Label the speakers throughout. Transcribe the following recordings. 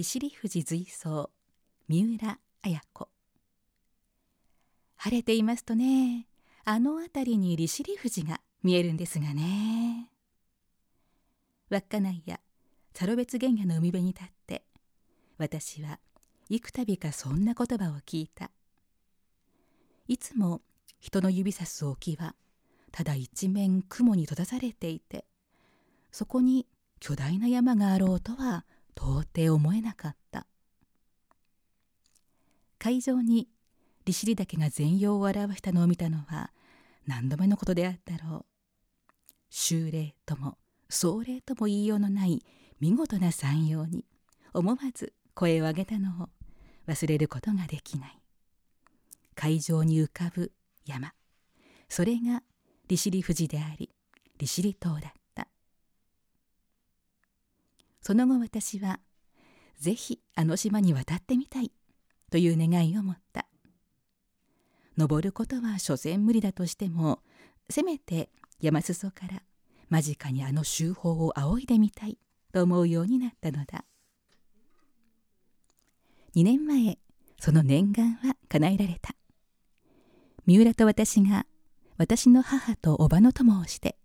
Speaker 1: 利尻富士随走三浦綾子。晴れていますとねあの辺りに利尻富士が見えるんですがね。稚内やサロベツ原野の海辺に立って私は幾度かそんな言葉を聞いた。いつも人の指さす沖はただ一面雲に閉ざされていてそこに巨大な山があろうとは到底思えなかった。海上に利尻岳が全容を表したのを見たのは何度目のことであったろう。修霊とも壮麗とも言いようのない見事な山陽に思わず声を上げたのを忘れることができない。海上に浮かぶ山。それが利尻富士であり利尻島だ。その後私はぜひあの島に渡ってみたいという願いを持った。登ることは所詮無理だとしてもせめて山裾から間近にあの周峰を仰いでみたいと思うようになったのだ。2年前その念願は叶えられた。三浦と私が私の母と叔母の友をして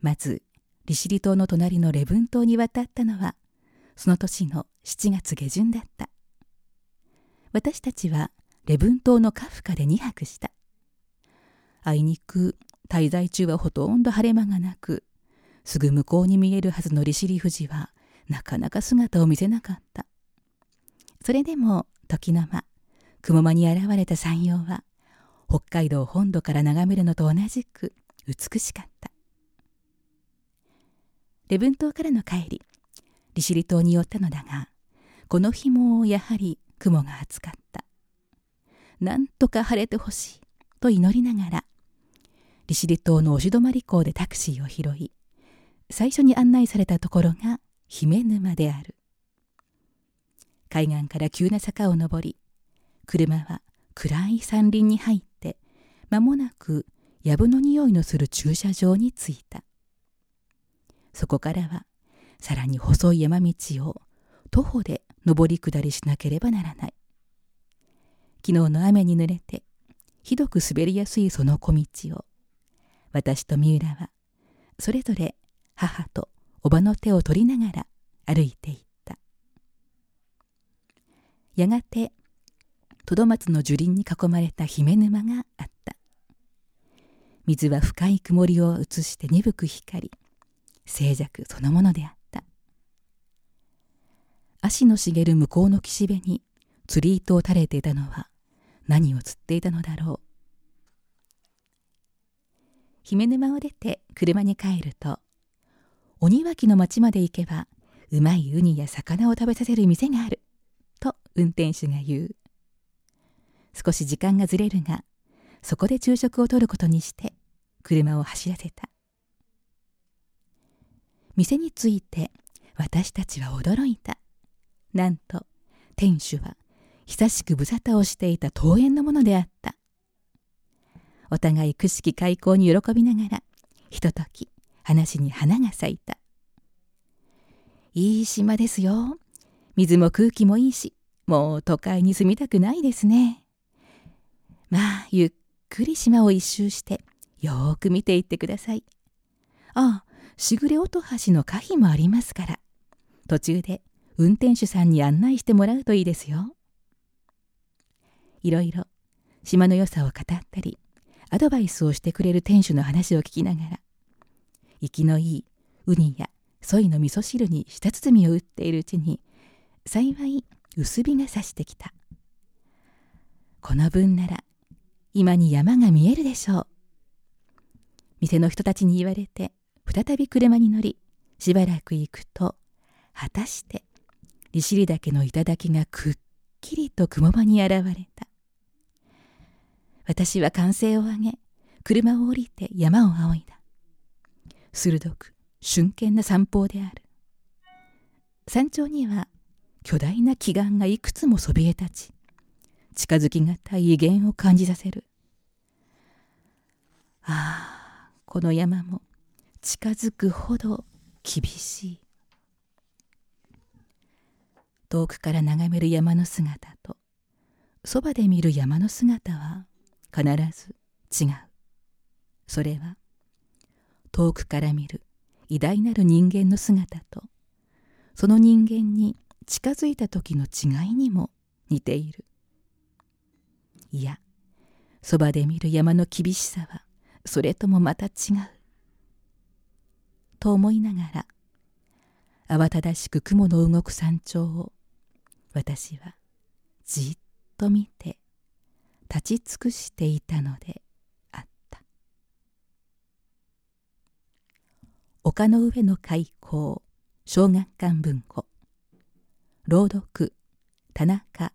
Speaker 1: まず利尻島の隣の礼文島に渡ったのはその年の7月下旬だった。私たちは礼文島のカフカで2泊した。あいにく滞在中はほとんど晴れ間がなくすぐ向こうに見えるはずの利尻富士はなかなか姿を見せなかった。それでも時の間雲間に現れた山陽は北海道本土から眺めるのと同じく美しかった。礼文島からの帰り利尻島に寄ったのだがこの日もやはり雲が厚かった。なんとか晴れてほしいと祈りながら利尻島の押し止まり港でタクシーを拾い最初に案内されたところが姫沼である。海岸から急な坂を登り車は暗い山林に入って間もなく藪の匂いのする駐車場に着いた。そこからはさらに細い山道を徒歩で上り下りしなければならない。昨日の雨に濡れてひどく滑りやすいその小道を私と三浦はそれぞれ母と叔母の手を取りながら歩いていった。やがてトドマツの樹林に囲まれた姫沼があった。水は深い曇りを映して鈍く光り静寂そのものであった。足の茂る向こうの岸辺に釣り糸を垂れていたのは何を釣っていたのだろう。姫沼を出て車に帰ると鬼脇の町まで行けばうまいウニや魚を食べさせる店があると運転手が言う。少し時間がずれるがそこで昼食をとることにして車を走らせた。店に着いて私たちは驚いた。なんと店主は久しく無沙汰をしていた桃園のものであった。お互いくしき開口に喜びながらひととき話に花が咲いた。いい島ですよ。水も空気もいいしもう都会に住みたくないですね。まあゆっくり島を一周してよーく見ていってください。ああしぐれ音橋の可否もありますから。途中で運転手さんに案内してもらうといいですよ。いろいろ島の良さを語ったりアドバイスをしてくれる店主の話を聞きながら生きのいいウニやソイの味噌汁に舌包みを打っているうちに幸い薄日が差してきた。この分なら今に山が見えるでしょう。店の人たちに言われて再び車に乗りしばらく行くと果たして利尻岳の頂がくっきりと雲間に現れた。私は歓声を上げ車を降りて山を仰いだ。鋭く瞬間な散歩である。山頂には巨大な奇岩がいくつもそびえ立ち近づきがたい威厳を感じさせる。ああこの山も近づくほど厳しい。遠くから眺める山の姿とそばで見る山の姿は必ず違う。それは遠くから見る偉大なる人間の姿とその人間に近づいた時の違いにも似ている。いやそばで見る山の厳しさはそれともまた違う。と思いながら慌ただしく雲の動く山頂を私はじっと見て立ち尽くしていたのであった。丘の上の開口小学館文庫朗読田中